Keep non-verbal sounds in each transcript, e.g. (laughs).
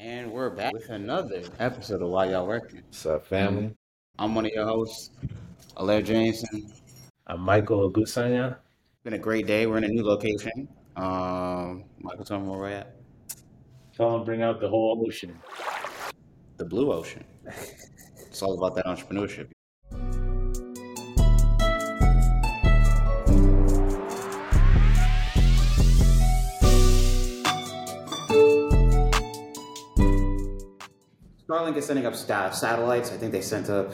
And we're back with another episode of Why Y'all Working. What's up, family? I'm one of your hosts, Alaire Jameson. I'm Michael Agusanya. It's Been a great day. We're in a new location. Um, Michael, tell me where we're at. Tell them bring out the whole ocean. The blue ocean. (laughs) It's all about that entrepreneurship. Starlink is sending up sta- satellites. I think they sent up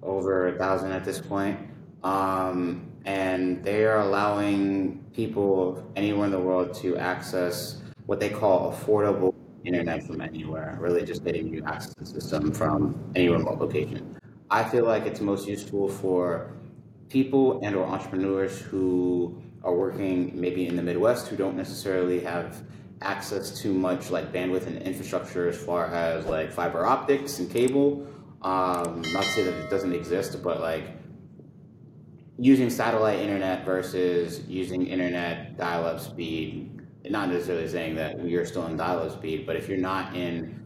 over a thousand at this point. Um, and they are allowing people anywhere in the world to access what they call affordable internet from anywhere, really just getting you access to the system from any remote location. I feel like it's most useful for people and or entrepreneurs who are working maybe in the Midwest who don't necessarily have access to much like bandwidth and infrastructure as far as like fiber optics and cable. Um, not to say that it doesn't exist, but like using satellite internet versus using internet dial-up speed. Not necessarily saying that are still in dial-up speed, but if you're not in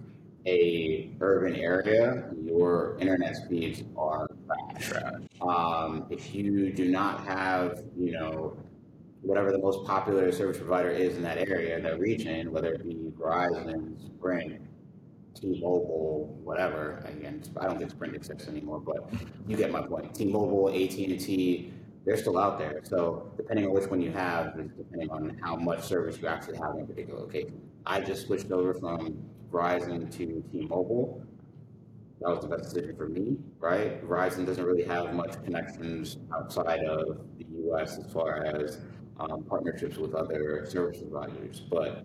a urban area, your internet speeds are trash. Um, if you do not have, you know, whatever the most popular service provider is in that area, in that region, whether it be Verizon, Sprint, T-Mobile, whatever. Again, I don't think Sprint exists anymore, but you get my point. T-Mobile, AT&T, they're still out there. So depending on which one you have, depending on how much service you actually have in a particular location. I just switched over from Verizon to T-Mobile. That was the best decision for me, right? Verizon doesn't really have much connections outside of the U.S. as far as um, partnerships with other service providers, but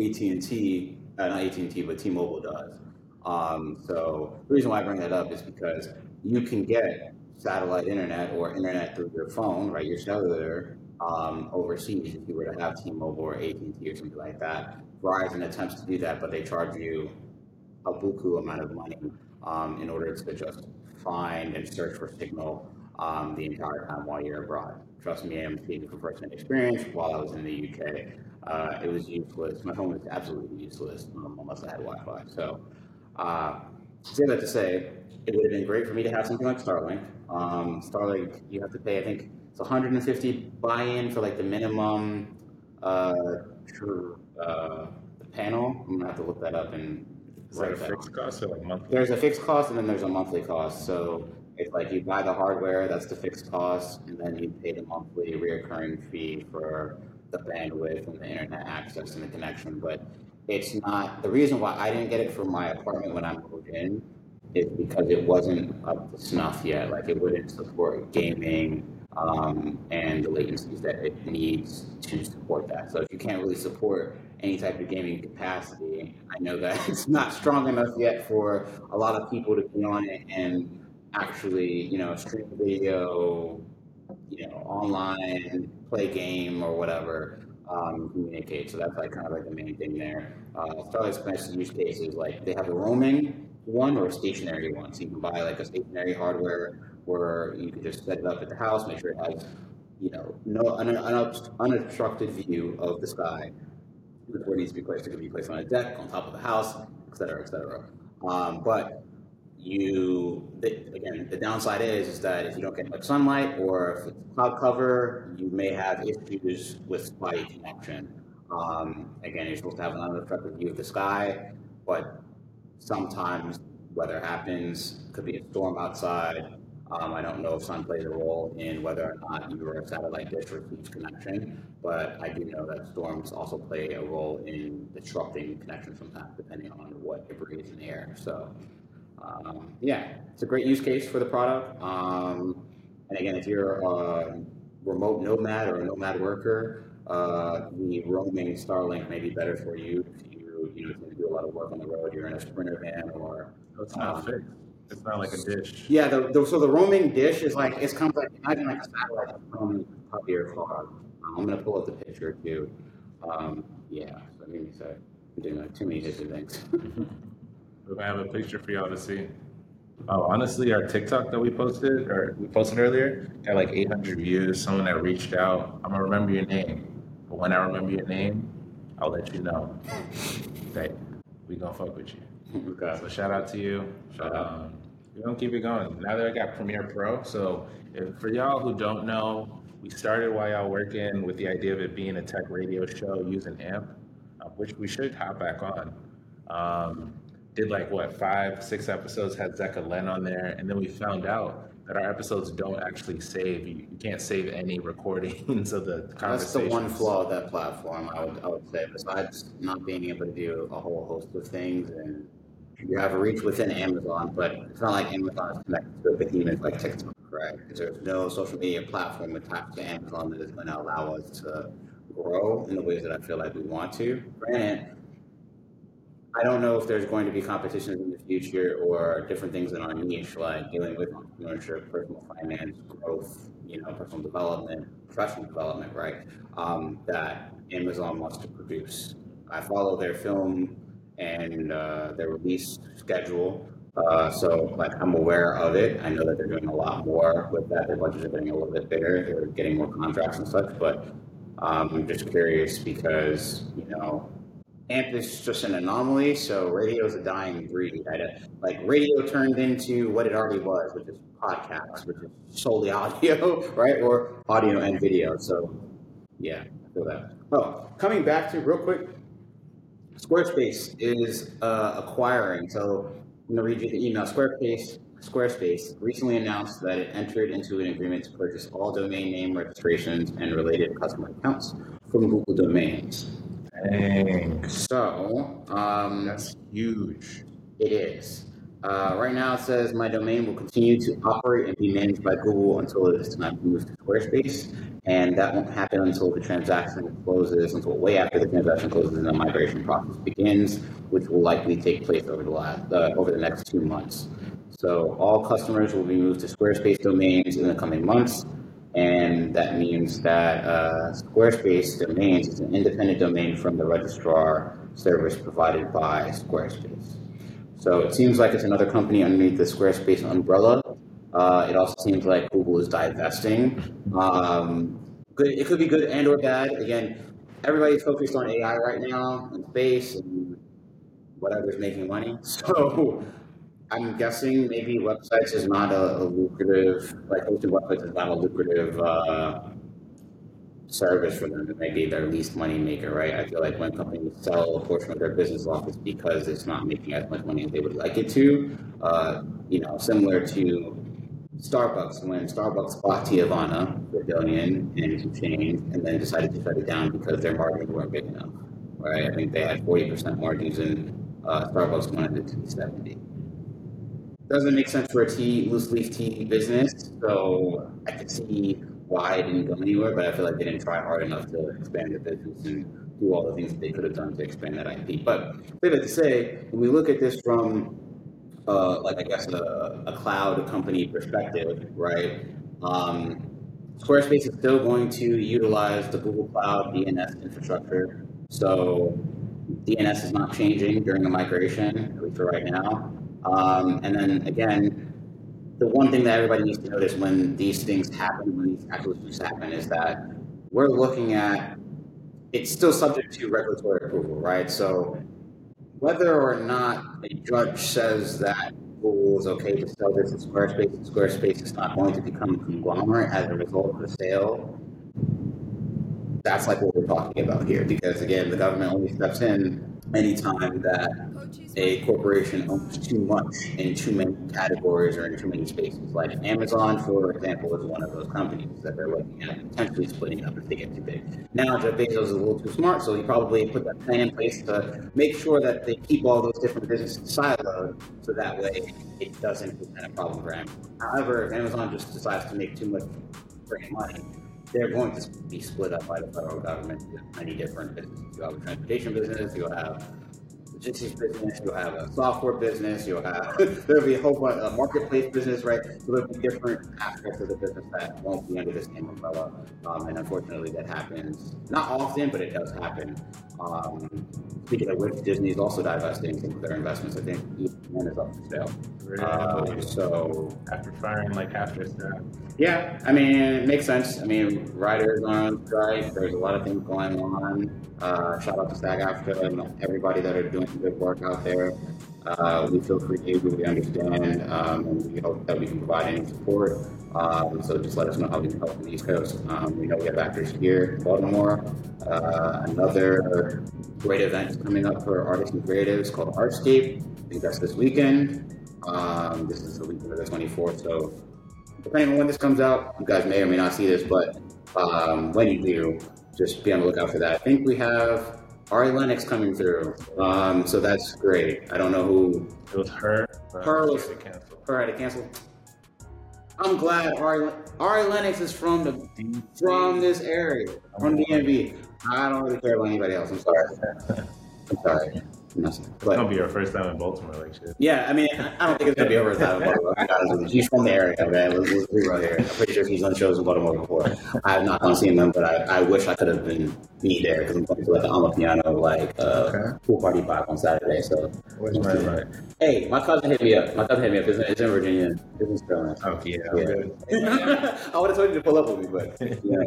AT&T, uh, not AT&T, but T-Mobile does. Um, so the reason why I bring that up is because you can get satellite internet or internet through your phone, right, your cellular, um, overseas if you were to have T-Mobile or AT&T or something like that. Verizon attempts to do that, but they charge you a buku amount of money um, in order to just find and search for signal um, the entire time while you're abroad. Trust me, I'm speaking from first-hand experience. While I was in the UK, uh, it was useless. My phone was absolutely useless unless I had Wi-Fi. So, uh, say that to say, it would have been great for me to have something like Starlink. Um, Starlink, you have to pay, I think it's 150 buy-in for like the minimum uh, uh, the panel. I'm gonna have to look that up and. Is that a fixed cost or like monthly? there's a fixed cost and then there's a monthly cost. So it's like you buy the hardware, that's the fixed cost, and then you pay the monthly reoccurring fee for the bandwidth and the internet access and the connection. But it's not the reason why I didn't get it for my apartment when I moved in is because it wasn't up to snuff yet. Like it wouldn't support gaming um, and the latencies that it needs to support that. So if you can't really support any type of gaming capacity, I know that (laughs) it's not strong enough yet for a lot of people to be on it and actually, you know, stream video, you know, online, play game or whatever, um, communicate. So that's like kind of like the main thing there. Uh, Starlink's best use case is like they have a roaming one or a stationary one. So you can buy like a stationary hardware where you can just set it up at the house, make sure it has, you know, no un- unobstructed view of the sky where it needs to be placed. It could be placed on a deck, on top of the house, et cetera, et cetera. Um, but you, again, the downside is, is that if you don't get much sunlight or if it's cloud cover, you may have issues with spotty connection. Um, again, you're supposed to have an unobstructed view of the sky, but sometimes weather happens, could be a storm outside. Um, I don't know if sun plays a role in whether or not your satellite dish receives connection, but I do know that storms also play a role in disrupting connection sometimes, depending on what debris is in the air. So, um, yeah, it's a great use case for the product. Um, and again, if you're a remote nomad or a nomad worker, uh, the roaming Starlink may be better for you if you you know do a lot of work on the road. You're in a sprinter van or It's not um, fixed. It's not like a dish. yeah, the, the, so the roaming dish is like it's kind of like imagine like a satellite roaming of your car. Um, I'm gonna pull up the picture too. Um, yeah, so give me a sec. I'm doing like too many history things. (laughs) We're gonna have a picture for y'all to see. Oh, honestly, our TikTok that we posted or we posted earlier got like 800 views. Someone that reached out. I'm gonna remember your name, but when I remember your name, I'll let you know. That we gonna fuck with you. Okay. So shout out to you. Shout out. Um, we're gonna keep it going. Now that I got Premiere Pro, so if, for y'all who don't know, we started Why Y'all Working with the idea of it being a tech radio show using AMP, uh, which we should hop back on. Um, did like what five, six episodes, had Zeka Len on there, and then we found out that our episodes don't actually save. You, you can't save any recordings of the That's the one flaw of that platform, I would, I would say, besides not being able to do a whole host of things and you have a reach within Amazon, but it's not like Amazon is connected to a behemoth like TikTok, right? Because there's no social media platform attached to Amazon that is going to allow us to grow in the ways that I feel like we want to. Granted, I don't know if there's going to be competitions in the future or different things in our niche, like dealing with entrepreneurship, personal finance, growth, you know, personal development, professional development, right? Um, that Amazon wants to produce. I follow their film and uh, their release schedule. Uh, so, like, I'm aware of it. I know that they're doing a lot more with that. Their budgets are getting a little bit bigger. They're getting more contracts and such. But um, I'm just curious because, you know, AMP is just an anomaly. So, radio is a dying breed. I like, radio turned into what it already was, which is podcasts, which is solely audio, (laughs) right? Or audio and video. So, yeah, I feel that. Oh, coming back to real quick, Squarespace is uh, acquiring. So I'm to read you the email. Squarespace Squarespace recently announced that it entered into an agreement to purchase all domain name registrations and related customer accounts from Google Domains. Dang, So um, that's huge. it is. Uh, right now, it says my domain will continue to operate and be managed by Google until it is time to move to Squarespace, and that won't happen until the transaction closes, until way after the transaction closes and the migration process begins, which will likely take place over the last uh, over the next two months. So all customers will be moved to Squarespace domains in the coming months, and that means that uh, Squarespace domains is an independent domain from the registrar service provided by Squarespace. So it seems like it's another company underneath the Squarespace umbrella. Uh, it also seems like Google is divesting. Um, good, it could be good and or bad. Again, everybody's focused on AI right now and space and whatever's making money. (laughs) So I'm guessing maybe websites is not a, a lucrative, like hosting websites is not a lucrative uh, service for them. It may be their least money maker, right? I feel like when companies sell a portion of their business off, it's because it's not making as much money as they would like it to. Uh, you know, similar to Starbucks when Starbucks bought Teavana for a billion and some change, and then decided to shut it down because their margins weren't big enough, right? I think they had forty percent margins, and uh, Starbucks wanted it to be seventy. Doesn't make sense for a tea loose leaf tea business, so I could see why it didn't go anywhere, but I feel like they didn't try hard enough to expand the business and do all the things that they could have done to expand that IP. But say that to say, when we look at this from uh, like I guess a, a cloud company perspective, right? Um, Squarespace is still going to utilize the Google Cloud DNS infrastructure. So DNS is not changing during the migration, at least for right now. Um, and then again, the one thing that everybody needs to notice when these things happen, when these acquisitions happen, is that we're looking at it's still subject to regulatory approval, right? So whether or not a judge says that Google is okay to sell this to Squarespace, and Squarespace is not going to become a conglomerate as a result of the sale, that's like what we're talking about here. Because again, the government only steps in anytime that a corporation owns too much in too many categories or in too many spaces. Like Amazon, for example, is one of those companies that they're looking at potentially splitting up if they get too big. Now, Jeff Bezos is a little too smart, so he probably put that plan in place to make sure that they keep all those different businesses siloed, so that way it doesn't present a problem for Amazon. However, if Amazon just decides to make too much freaking money, they're going to be split up by the federal government into many different businesses. You have a transportation business, you'll have logistics business, you'll have a software business, you'll have (laughs) there'll be a whole bunch of marketplace business, right? So there'll be different aspects of the business that won't be under the same umbrella. Um, and unfortunately that happens not often, but it does happen. Um, speaking of which, Disney is also divesting some of their investments. I think one is up for sale. Uh, so after firing like half their staff. Yeah, I mean it makes sense. I mean writers are on strike. There's a lot of things going on. Uh, shout out to SAG-AFTRA and everybody that are doing good work out there. Uh, we feel free creative, we understand, um, and we hope that we can provide any support. Um, so just let us know how we can help the East Coast. Um, we know we have actors here in Baltimore. Uh, another great event is coming up for artists and creatives called Artscape. I think that's this weekend. Um, this is the weekend of the 24th. So depending on when this comes out, you guys may or may not see this, but um, when you do, just be on the lookout for that. I think we have Ari Lennox coming through. Um, so that's great. I don't know who. It was her. Her was canceled. Her had to cancel. I'm glad Ari, Ari Lennox is from the from this area, from DMV. I don't really care about anybody else. I'm sorry. (laughs) I'm sorry. Nothing. But, it's gonna be her first time in Baltimore, like shit. Yeah, I mean, I don't think it's gonna be our first time in Baltimore. She's from the area, man. Let's, let's be right here. I'm pretty sure she's done shows in Baltimore before. I have not gone seen them, but I, I wish I could have been me there because I'm going to like the Amapiano like uh, okay. pool party vibe on Saturday. So where's my right? Hey, my cousin hit me up. My cousin hit me up. It's in, it's in Virginia. It's in Sterling. Oh yeah, yeah. (laughs) I would have told you to pull up with me, but yeah.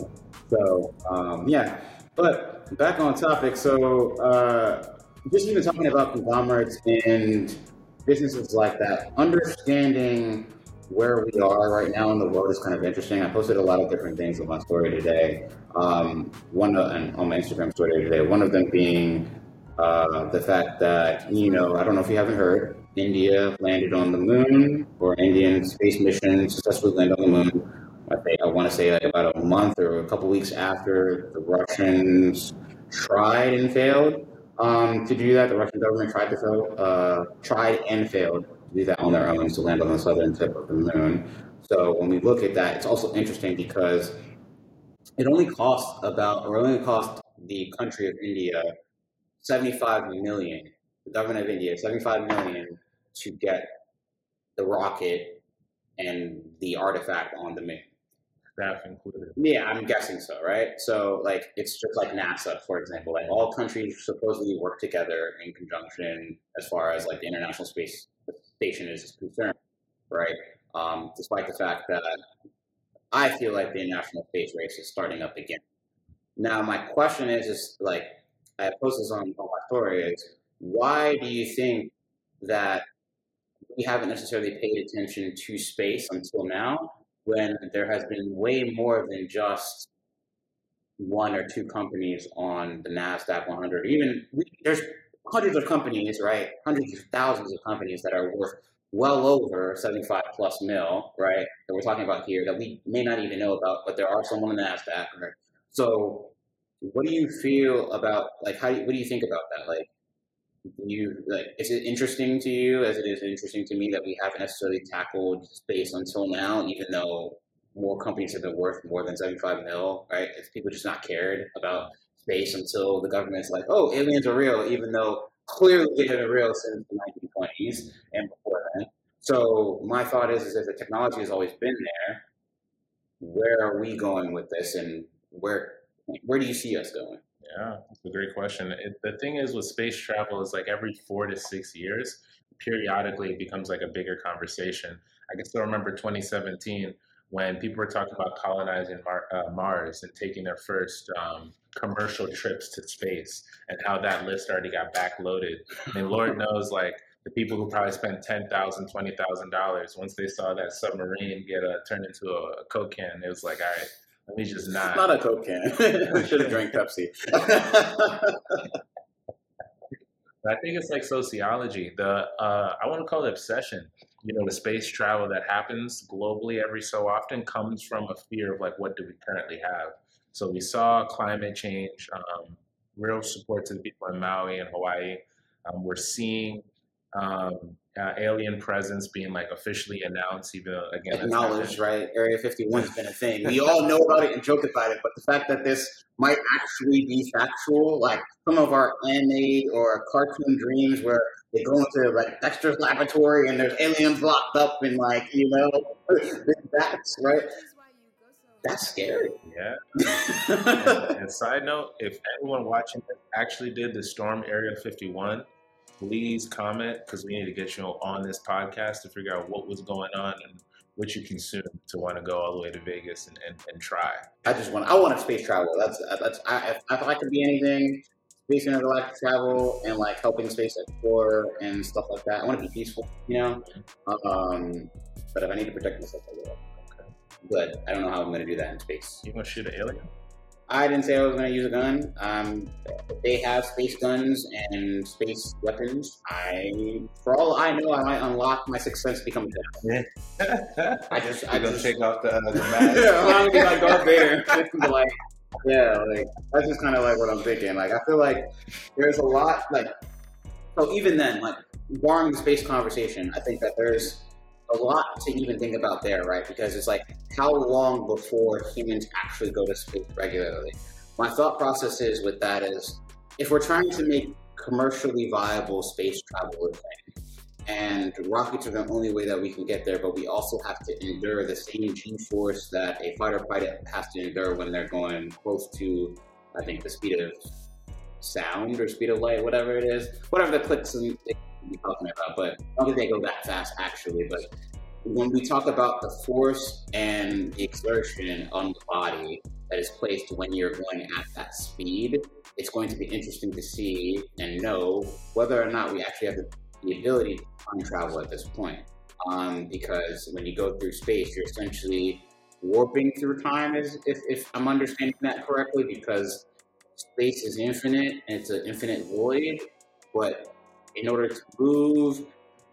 So um, yeah, but back on topic. So. Uh, just even talking about conglomerates and businesses like that, understanding where we are right now in the world is kind of interesting. I posted a lot of different things on my story today. Um, one of, and on my Instagram story today. One of them being uh, the fact that you know I don't know if you haven't heard, India landed on the moon, or Indian space mission successfully landed on the moon. I think I want to say like about a month or a couple weeks after the Russians tried and failed um, to do that. The Russian government tried to fail, uh, tried and failed to do that on their own to land on the southern tip of the moon. So when we look at that, it's also interesting because it only cost about, or only cost the country of India 75 million, the government of India, 75 million to get the rocket and the artifact on the moon staff included? Yeah, I'm guessing so, right? So, like, it's just like NASA, for example. Like, all countries supposedly work together in conjunction as far as like the International Space Station is concerned, right? Um, despite the fact that I feel like the international space race is starting up again. Now, my question is, is like, I post this on, on my story is, why do you think that we haven't necessarily paid attention to space until now? When there has been way more than just one or two companies on the NASDAQ 100. Even we, there's hundreds of companies, right? Hundreds of thousands of companies that are worth well over 75 plus mil, right? That we're talking about here that we may not even know about, but there are some on the NASDAQ. Right? So, what do you feel about, like, how do you, what do you think about that? Like, you like is it interesting to you? As it is interesting to me that we haven't necessarily tackled space until now even though more companies have been worth more than 75 mil right? If people just not cared about space until the government's like oh aliens are real even though clearly they have been real since the 1920s and before then. So my thought is, is if the technology has always been there where are we going with this and where where do you see us going yeah, that's a great question. It, the thing is with space travel is like every four to six years, periodically it becomes like a bigger conversation. I can still remember 2017 when people were talking about colonizing Mar- uh, Mars and taking their first um, commercial trips to space and how that list already got backloaded. And Lord (laughs) knows, like, the people who probably spent $10,000, $20,000, once they saw that submarine get uh, turned into a, a Coke can, it was like, all right, let me just not. Not a Coke can. (laughs) Should have drank Pepsi. (laughs) I think it's like sociology. The uh, I want to call it obsession. You know, the space travel that happens globally every so often comes from a fear of like, what do we currently have? So we saw climate change, um, real support to the people in Maui and Hawaii. Um, we're seeing um, uh, alien presence being like officially announced, even again acknowledged, right? Area 51 has been a thing. We all know about it and joke about it, but the fact that this might actually be factual, like some of our anime or cartoon dreams where they go into like Dexter's laboratory and there's aliens locked up and like, you know, that's right. That's scary. Yeah. (laughs) and, and side note, if anyone watching actually did the Storm Area 51, please comment because we need to get you on this podcast to figure out what was going on and what you consume to want to go all the way to Vegas and, and, and try. I just want I want to space travel. That's that's I, if, if I could be anything, space intergalactic travel and like helping space explore and stuff like that. I want to be peaceful, you know. Um, but if I need to protect myself, I will. Okay. But I don't know how I'm going to do that in space. You want to shoot an alien? I didn't say I was going to use a gun. Um, they have space guns and space weapons. I, for all I know, I might unlock my sixth sense become a Jedi. Yeah. (laughs) I just, I just take off the, the (laughs) mask. yeah, I'm gonna be like Darth Vader. (laughs) like, yeah, like that's just kind of like what I'm thinking. Like, I feel like there's a lot. Like, so even then, like, barring the space conversation, I think that there's a lot to even think about there, right? Because it's like, how long before humans actually go to space regularly? My thought process is with that is if we're trying to make commercially viable space travel and rockets are the only way that we can get there, but we also have to endure the same G force that a fighter pilot has to endure when they're going close to, I think, the speed of sound or speed of light, whatever it is, whatever the clicks and talking about, but I don't think they go that fast actually. But when we talk about the force and the exertion on the body that is placed when you're going at that speed, it's going to be interesting to see and know whether or not we actually have the, the ability to time travel at this point. Um, because when you go through space, you're essentially warping through time, if, if I'm understanding that correctly, because space is infinite and it's an infinite void, but in order to move.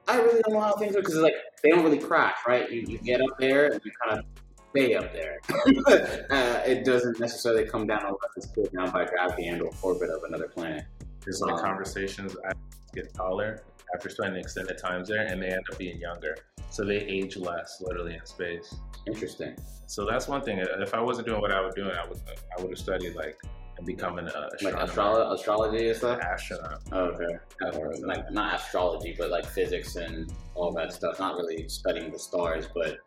I really don't know how things are because like they don't really crash, right? You, you get up there and you kind of stay up there. (laughs) uh, it doesn't necessarily come down unless it's pulled down by gravity and or orbit of another planet. There's like um, conversations I get taller after spending extended times there, and they end up being younger, so they age less, literally in space. Interesting. So that's one thing. If I wasn't doing what I was doing, I would I would have studied like becoming a like astro- astrology and stuff. Astronaut. Oh, okay. like not astrology, but like physics and all that stuff. Not really studying the stars, but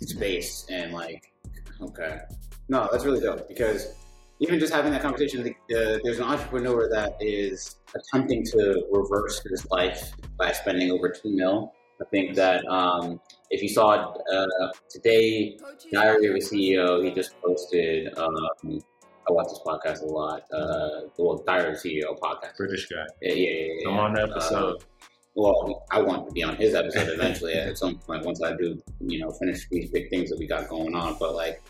space and like okay. No, that's really dope because even just having that conversation, uh, there's an entrepreneur that is attempting to reverse his life by spending over two mil. I think that um, if you saw uh, today, Diary of a CEO, he just posted um, I watch this podcast a lot. Uh, the well, Diary CEO podcast. British guy. Yeah, yeah, yeah. yeah. Come on the episode. Uh, well, I want to be on his episode eventually at some point once I do, you know, finish these big things that we got going on. But like,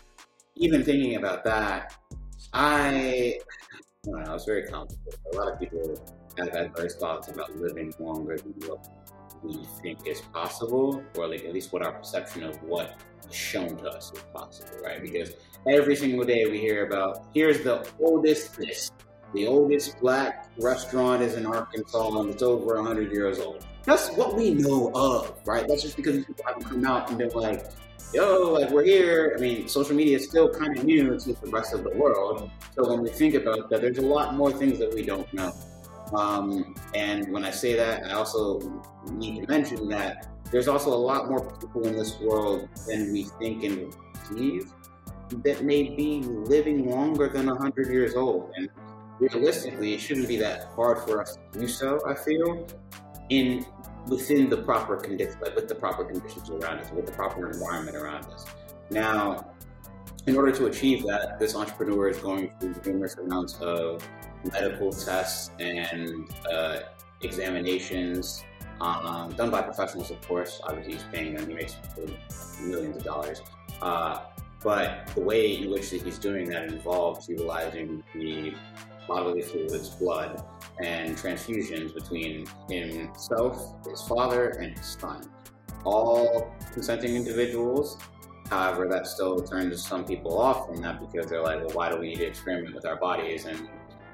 even thinking about that, I, I don't know, it's very complicated. A lot of people have adverse thoughts about living longer than what we think is possible, or like at least what our perception of what shown to us is possible, right? Because every single day we hear about here's the oldest this. The oldest black restaurant is in Arkansas and it's over 100 years old. That's what we know of, right? That's just because people haven't come out and been like, yo, like we're here. I mean, social media is still kind of new to the rest of the world. So when we think about that, there's a lot more things that we don't know. Um, and when I say that, I also need to mention that there's also a lot more people in this world than we think and believe that may be living longer than 100 years old. And realistically, it shouldn't be that hard for us to do so, I feel, in within the proper conditions, like with the proper conditions around us, with the proper environment around us. Now, in order to achieve that, this entrepreneur is going through numerous amounts of medical tests and uh, examinations um, done by professionals, of course. Obviously, he's paying them. He makes millions of dollars. Uh, but the way in which he's doing that involves utilizing the bodily fluids, blood, and transfusions between himself, his father, and his son. All consenting individuals. However, that still turns some people off from that because they're like, well, why do we need to experiment with our bodies? And,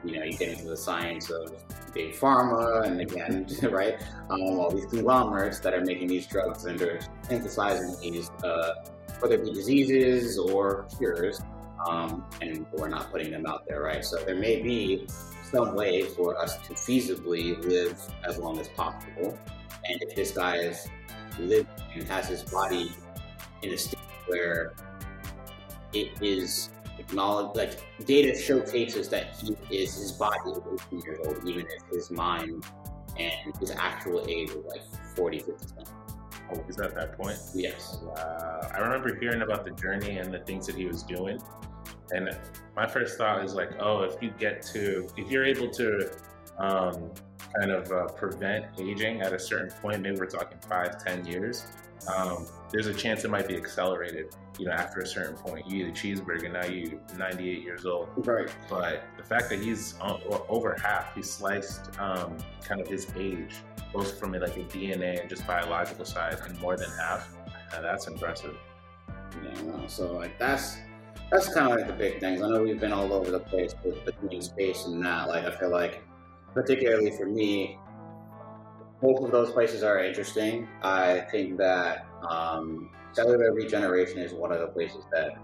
you know, you get into the science of big pharma and again, (laughs) right, um, all these conglomerates that are making these drugs and are synthesizing these uh, whether it be diseases or cures, um, and we're not putting them out there, right? So there may be some way for us to feasibly live as long as possible. And if this guy is living and has his body in a state where it is acknowledged, like data showcases that he is his body is 18 years old, even if his mind and his actual age is like 40, 50. Oh, is that that point? Yes. Uh, I remember hearing about the journey and the things that he was doing, and my first thought is like, oh, if you get to, if you're able to um, kind of uh, prevent aging at a certain point, maybe we're talking five, ten years, um, there's a chance it might be accelerated. You know, after a certain point, you eat a cheeseburger, now you're 98 years old. Right. But the fact that he's over half, he sliced um, kind of his age, both from like a DNA and just biological side, and more than half. And that's impressive. Yeah, no, so like that's that's kind of like the big things. I know we've been all over the place with between space and that. Like I feel like, particularly for me, both of those places are interesting. I think that um, cellular regeneration is one of the places that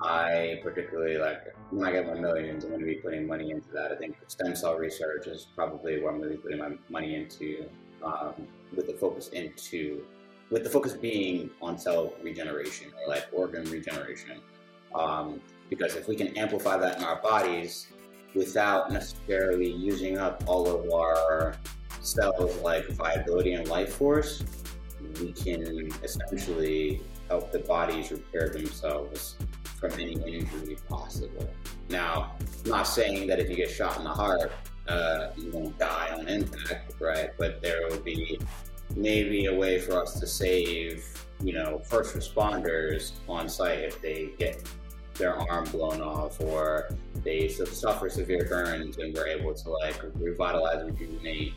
I particularly like. When I get my millions, I'm going to be putting money into that. I think stem cell research is probably where I'm going to be putting my money into, um, with the focus into, with the focus being on cell regeneration or like organ regeneration. Um, because if we can amplify that in our bodies without necessarily using up all of our cells like viability and life force, we can essentially help the bodies repair themselves from any injury possible. Now, I'm not saying that if you get shot in the heart, uh, you won't die on impact, right? But there will be maybe a way for us to save, you know, first responders on site if they get their arm blown off or they suffer severe burns and we're able to like revitalize, rejuvenate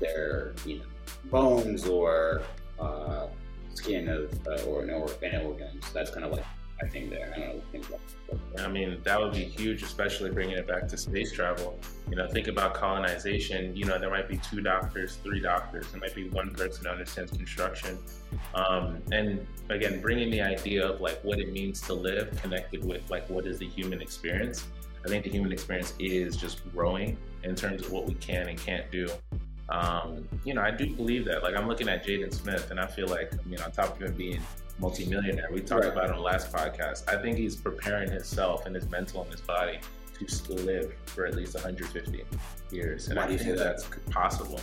their you know bones or uh, skin of uh, or an organs. That's kind of like I think there. I don't know. I mean, that would be huge, especially bringing it back to space travel. You know, think about colonization. You know, there might be two doctors, three doctors. There might be one person who understands construction. Um, and again, bringing the idea of like what it means to live connected with like what is the human experience. I think the human experience is just growing in terms of what we can and can't do. Um, you know, I do believe that. Like, I'm looking at Jaden Smith, and I feel like, I mean, on top of him being multimillionaire, we talked right. about on the last podcast. I think he's preparing himself and his mental and his body to still live for at least 150 years, and Why I think that? that's possible.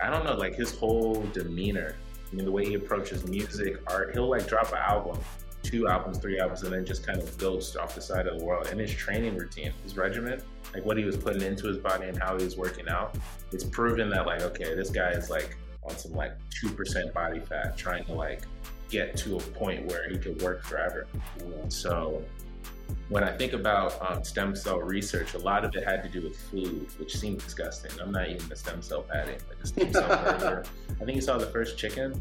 I don't know, like his whole demeanor. I mean, the way he approaches music, art. He'll like drop an album, two albums, three albums, and then just kind of ghost off the side of the world. And his training routine, his regimen, like what he was putting into his body and how he was working out, it's proven that like, okay, this guy is like on some like two percent body fat, trying to like get to a point where he could work forever. So when I think about um, stem cell research, a lot of it had to do with food, which seemed disgusting. I'm not eating the stem cell patty, like the stem cell burger. I think you saw the first chicken.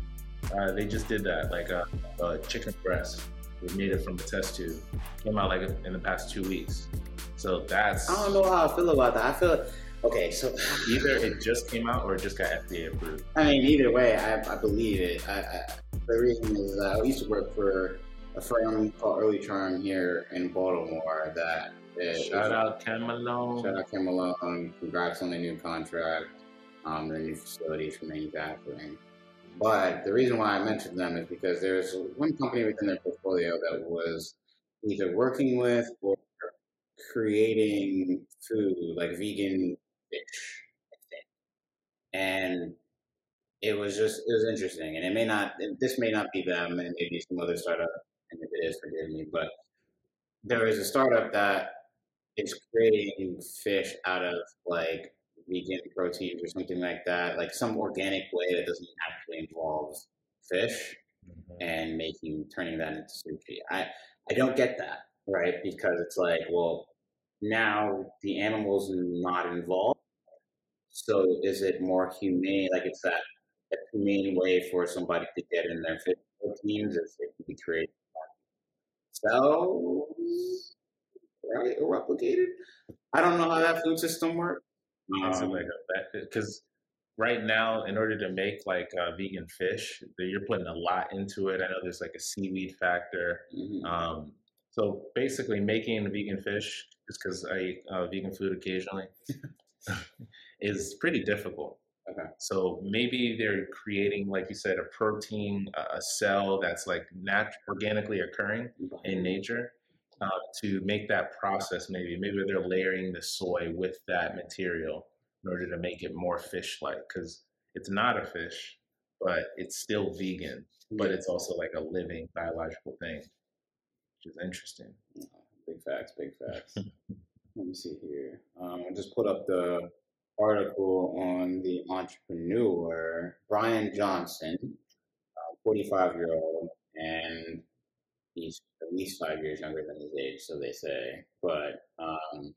Uh, they just did that, like a, a chicken breast. We made it from a test tube. Came out like in the past two weeks. So that's. I don't know how I feel about that. I feel okay. So (sighs) either it just came out or it just got FDA approved. I mean, either way, I, I believe it. I, I, the reason is I used to work for a firm called Early Charm here in Baltimore. That shout out Ken Malone. Shout out Ken Malone. Congrats on the new contract. Um, the new facilities for manufacturing. But the reason why I mentioned them is because there's one company within their portfolio that was either working with or creating food like vegan fish, and it was just it was interesting. And it may not this may not be them, and maybe some other startup. And if it is, forgive me. But there is a startup that is creating fish out of like vegan proteins or something like that, like some organic way that doesn't actually involve fish, mm-hmm. and making turning that into sushi. I I don't get that right because it's like well now the animal's are not involved. So is it more humane? Like it's that, that humane way for somebody to get in their fish proteins if it can be created cells, right, or replicated. I don't know how that food system works. Um, because right now, in order to make like uh, vegan fish, you're putting a lot into it. I know there's like a seaweed factor. Mm-hmm. Um, so basically, making a vegan fish, just because I eat uh, vegan food occasionally, (laughs) is pretty difficult. Okay. So maybe they're creating, like you said, a protein, a cell that's like nat- organically occurring in nature, uh, to make that process maybe maybe they're layering the soy with that material in order to make it more fish-like because it's not a fish, but it's still vegan, but it's also like a living biological thing, which is interesting. Big facts, big facts. (laughs) Let me see here. Um, I just put up the article on the entrepreneur Brian Johnson, 45 year old, he's at least five years younger than his age, so they say. But um,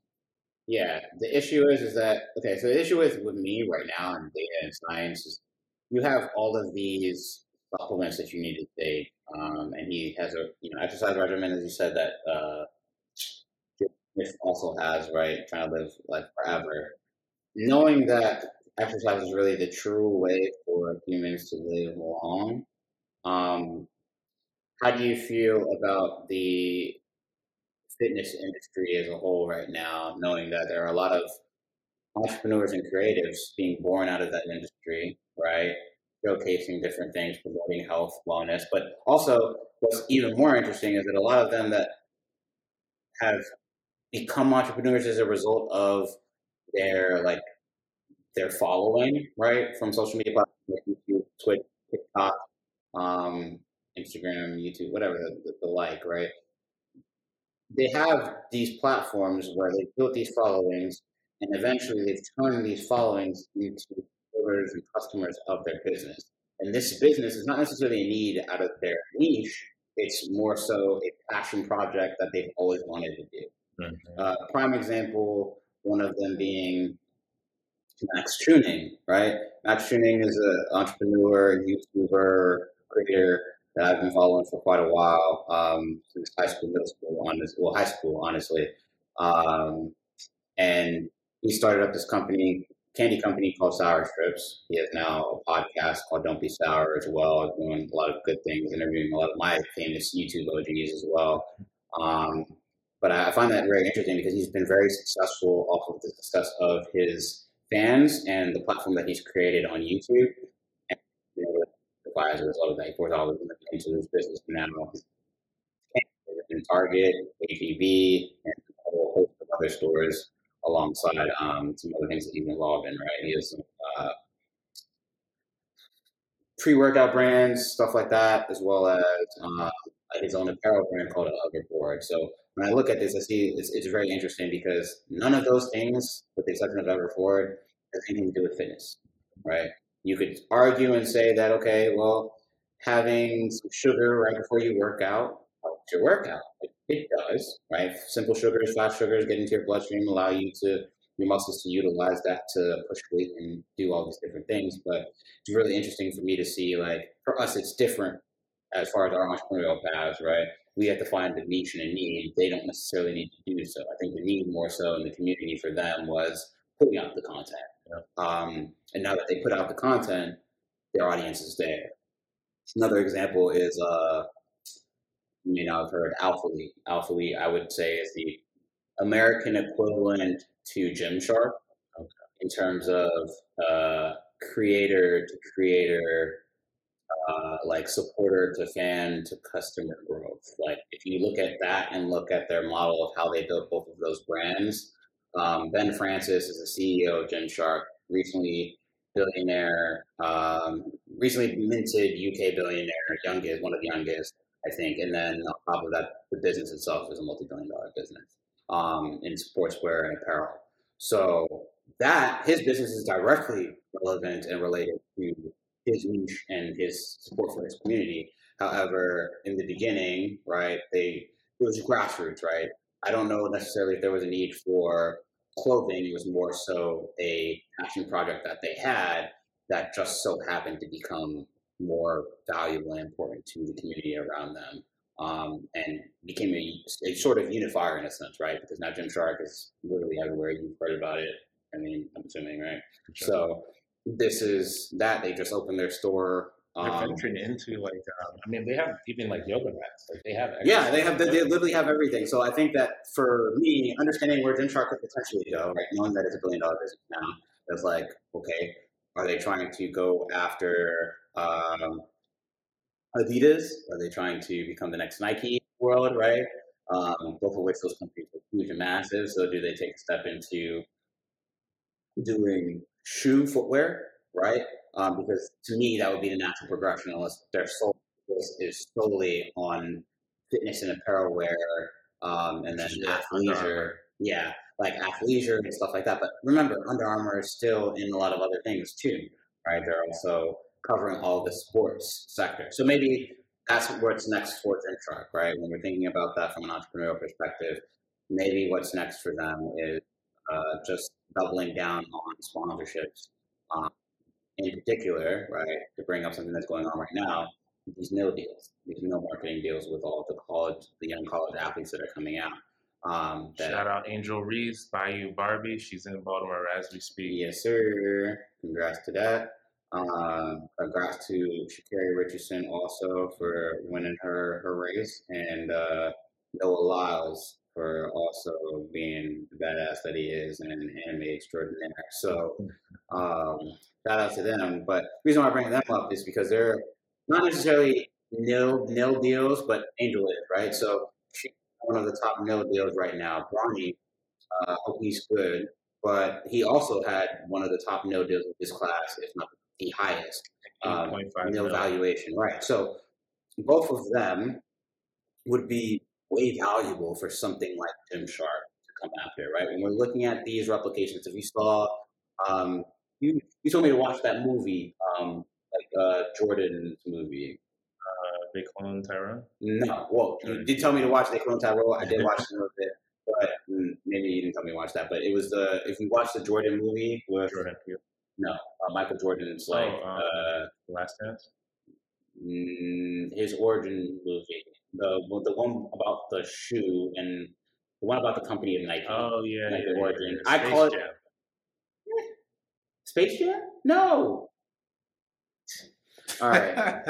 yeah, the issue is is that okay. So the issue is with me right now in data and science is you have all of these supplements that you need to take, um, and he has a you know exercise regimen as you said that uh, also has right, trying to live like forever. Knowing that exercise is really the true way for humans to live long. Um, how do you feel about the fitness industry as a whole right now, knowing that there are a lot of entrepreneurs and creatives being born out of that industry, right? Showcasing different things, promoting health, wellness. But also, what's even more interesting is that a lot of them that have become entrepreneurs as a result of their like their following, right? From social media platforms like YouTube, Twitch, TikTok, um, Instagram, YouTube, whatever the, the, like, right? They have these platforms where they built these followings, and eventually they've turned these followings into orders and customers of their business. And this business is not necessarily a need out of their niche; it's more so a passion project that they've always wanted to do. Mm-hmm. Uh, prime example, one of them being Max Tuning, right? Max Tuning is an entrepreneur, YouTuber, creator that I've been following for quite a while, um, since high school, middle school, honestly, well, high school, honestly. Um, and he started up this company, candy company called Sour Strips. He has now a podcast called Don't Be Sour as well, doing a lot of good things, interviewing a lot of my famous YouTube OGs as well. Um, but I find that very interesting because he's been very successful off of the success of his fans and the platform that he's created on YouTube. And, you as a result of that, he pours all into his business now. In Target, HEB, and a whole host of other stores alongside um, some other things that he's involved in, right? He has some uh, pre-workout brands, stuff like that, as well as uh, his own apparel brand called Everforward. So when I look at this, I see it's, it's very interesting because none of those things, with the exception of Everforward, has anything to do with fitness, right? You could argue and say that, okay, well, having some sugar right before you work out helps your workout. It does, right? Simple sugars, fast sugars get into your bloodstream, allow you to your muscles to utilize that to push weight and do all these different things. But it's really interesting for me to see, like, for us, it's different as far as our entrepreneurial paths, right? We have to find the niche and a need. They don't necessarily need to do so. I think the need more so in the community for them was putting out the content. Um, and now that they put out the content, their audience is there. Another example is, uh, you may not have heard Alpha League. Alphalete. Alphalete, I would say, is the American equivalent to Gymshark okay. in terms of uh, creator to creator uh, like supporter to fan to customer growth. Like if you look at that and look at their model of how they built both of those brands, um, Ben Francis is the CEO of Gymshark, recently billionaire, um, recently minted UK billionaire, youngest, one of the youngest, I think. And then on top of that, the business itself is a multi-billion dollar business um, in sportswear and apparel. So that his business is directly relevant and related to his niche and his support for his community. However, in the beginning, right, they it was grassroots, right? I don't know necessarily if there was a need for clothing. It was more so a passion project that they had that just so happened to become more valuable and important to the community around them. Um, and became a, a, sort of unifier in a sense, right? Because now Jim Gymshark is literally everywhere. You've heard about it. I mean, I'm assuming, right? Sure. So this is that they just opened their store. They're um, venturing into like, um, I mean, they have even like yoga mats. Like they have. Yeah, they have. They, they, literally have everything. So I think that for me, understanding where Gymshark could potentially go, right, knowing that it's a billion dollar business now, it's like, okay, are they trying to go after um, Adidas? Are they trying to become the next Nike world, right? um, both of which those companies are huge and massive. So do they take a step into doing shoe footwear, right? Um, because to me, that would be the natural progression unless their sole focus is solely on fitness and apparel wear, um, and then Yeah, athleisure. Yeah, like athleisure and stuff like that. But remember, Under Armour is still in a lot of other things too, right? They're also covering all the sports sector. So maybe that's what's next for Gymshark, right? When we're thinking about that from an entrepreneurial perspective, maybe what's next for them is uh, just doubling down on sponsorships. Um, in particular, right, to bring up something that's going on right now, these no deals, these no marketing deals with all the college, the young college athletes that are coming out. Um, that, Shout out Angel Reese, Bayou Barbie. She's in Baltimore as we speak. Yes, sir. Congrats to that. Um, congrats to Sha'Carri Richardson also for winning her, her race, and uh, Noah Lyles for also being the badass that he is and an anime extraordinaire. So, um, shout out to them. But the reason why I bring them up is because they're not necessarily nil nil deals, but Angel is right. So she's one of the top nil deals right now. Bronny, uh, hope he's good but he also had one of the top nil deals of his class, if not the highest um, 8.5 no mil. valuation. Right. So both of them would be way valuable for something like Gymshark to come after, right? When we're looking at these replications, if you saw, um, you you told me to watch that movie, um, like uh, Jordan's movie. Uh, Big Clone Tyrone. No, well, you did tell me to watch the Clone Tyrell. I did watch (laughs) some of it, but mm, maybe you didn't tell me to watch that. But it was the if you watch the Jordan movie with Jordan Peele. no uh, Michael Jordan's like Oh, um, uh, The Last Dance. mm, his origin movie, the the one about the shoe and the one about the company of Nike. Oh yeah, Like yeah, the yeah, origin. yeah. I call it- Jam. Space Jam? No. All right.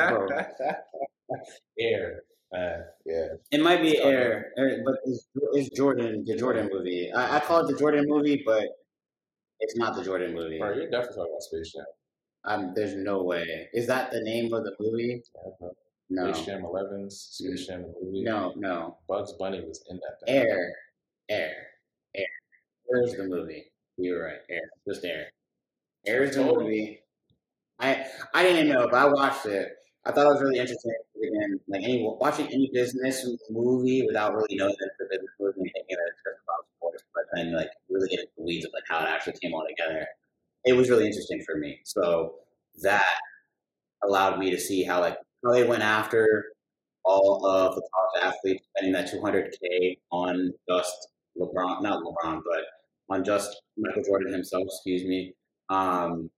Air. Uh, yeah. It might be Air, Air, but it's, it's Jordan, the Jordan movie. I, I call it the Jordan movie, but it's not the Jordan movie. Bro, you're definitely talking about Space Jam. Um, there's no way. Is that the name of the movie? Bro. No. Space Jam 11s, Space Jam movie. No, no. Bugs Bunny was in that thing. Air, Air, Air. Where's the movie? You're right. Air, just Air. Air's the movie. I I didn't know, but I watched it. I thought it was really interesting. Again, like any watching any business movie without really knowing that it's a business movie and thinking that it's just about sports, but then like really getting the weeds of like how it actually came all together. It was really interesting for me. So that allowed me to see how like how they went after all of the college athletes spending that 200k on just LeBron, not LeBron, but on just Michael Jordan himself. Excuse me. Um,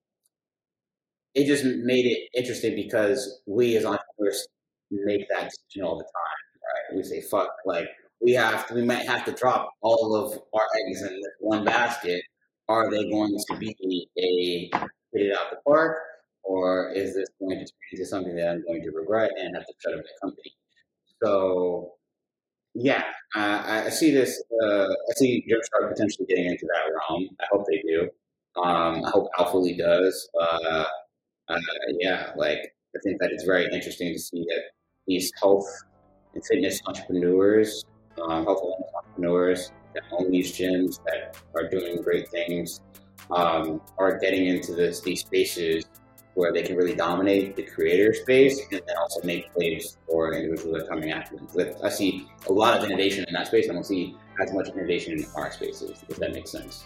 it just made it interesting because we as entrepreneurs make that decision all the time, right? We say, "Fuck," like we have to, we might have to drop all of our eggs in one basket. Are they going to be a hit it out the park, or is this going to turn into something that I'm going to regret and have to shut up the company? So, yeah, I, I see this. Uh, I see Gymshark potentially getting into that realm. I hope they do. Um, I hope Alphalete does. Uh, uh, yeah, like I think that it's very interesting to see that these health and fitness entrepreneurs, um, health and entrepreneurs that own these gyms that are doing great things, um, are getting into this these spaces where they can really dominate the creator space and then also make waves for individuals that are coming after them. I see a lot of innovation in that space. I don't see as much innovation in our spaces, if that makes sense.